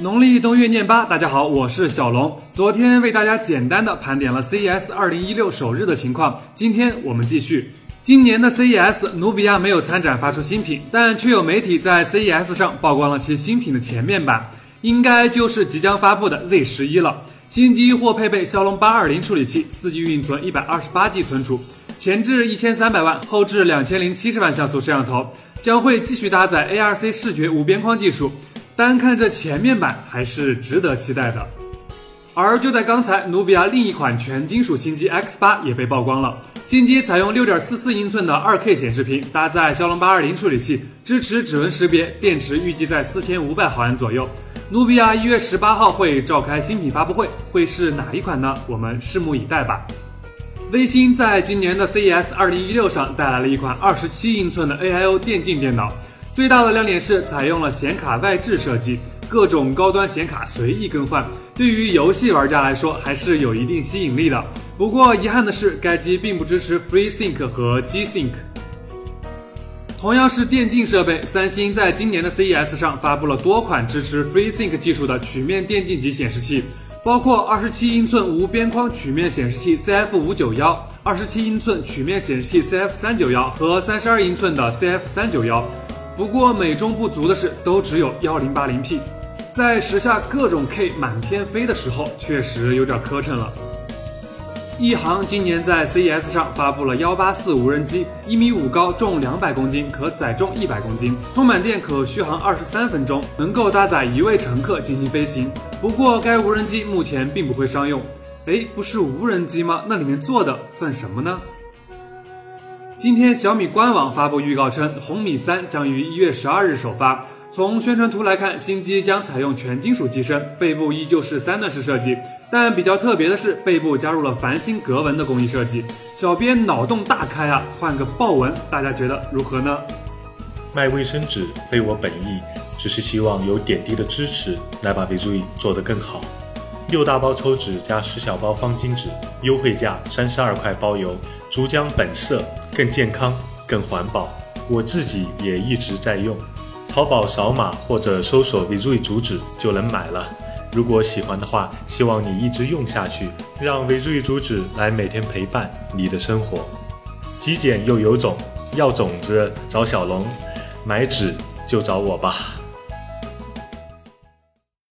农历冬月念八，大家好，我是小龙。昨天为大家简单的盘点了 CES 二零一六首日的情况，今天我们继续。今年的 CES，努比亚没有参展发出新品，但却有媒体在 CES 上曝光了其新品的前面板，应该就是即将发布的 Z 十一了。新机或配备骁龙八二零处理器，四 G 运存，一百二十八 G 存储，前置一千三百万，后置两千零七十万像素摄像头，将会继续搭载 ARC 视觉无边框技术。单看这前面板还是值得期待的，而就在刚才，努比亚另一款全金属新机 X 八也被曝光了。新机采用六点四四英寸的二 K 显示屏，搭载骁龙八二零处理器，支持指纹识别，电池预计在四千五百毫安左右。努比亚一月十八号会召开新品发布会，会是哪一款呢？我们拭目以待吧。微星在今年的 CES 二零一六上带来了一款二十七英寸的 AIO 电竞电脑。最大的亮点是采用了显卡外置设计，各种高端显卡随意更换，对于游戏玩家来说还是有一定吸引力的。不过遗憾的是，该机并不支持 FreeSync 和 G-Sync。同样是电竞设备，三星在今年的 CES 上发布了多款支持 FreeSync 技术的曲面电竞级显示器，包括二十七英寸无边框曲面显示器 CF 五九幺、二十七英寸曲面显示器 CF 三九幺和三十二英寸的 CF 三九幺。不过美中不足的是，都只有幺零八零 P，在时下各种 K 满天飞的时候，确实有点磕碜了。一航今年在 CES 上发布了幺八四无人机，一米五高，重两百公斤，可载重一百公斤，充满电可续航二十三分钟，能够搭载一位乘客进行飞行。不过该无人机目前并不会商用。哎，不是无人机吗？那里面坐的算什么呢？今天小米官网发布预告称，红米三将于一月十二日首发。从宣传图来看，新机将采用全金属机身，背部依旧是三段式设计，但比较特别的是，背部加入了繁星格纹的工艺设计。小编脑洞大开啊，换个豹纹，大家觉得如何呢？卖卫生纸非我本意，只是希望有点滴的支持，来把 VIZUI 做得更好。六大包抽纸加十小包方巾纸，优惠价三十二块包邮，竹浆本色。更健康、更环保，我自己也一直在用。淘宝扫码或者搜索 VIZUI 主旨就能买了。如果喜欢的话，希望你一直用下去，让 VIZUI 主旨来每天陪伴你的生活。极简又有种，要种子找小龙，买纸就找我吧。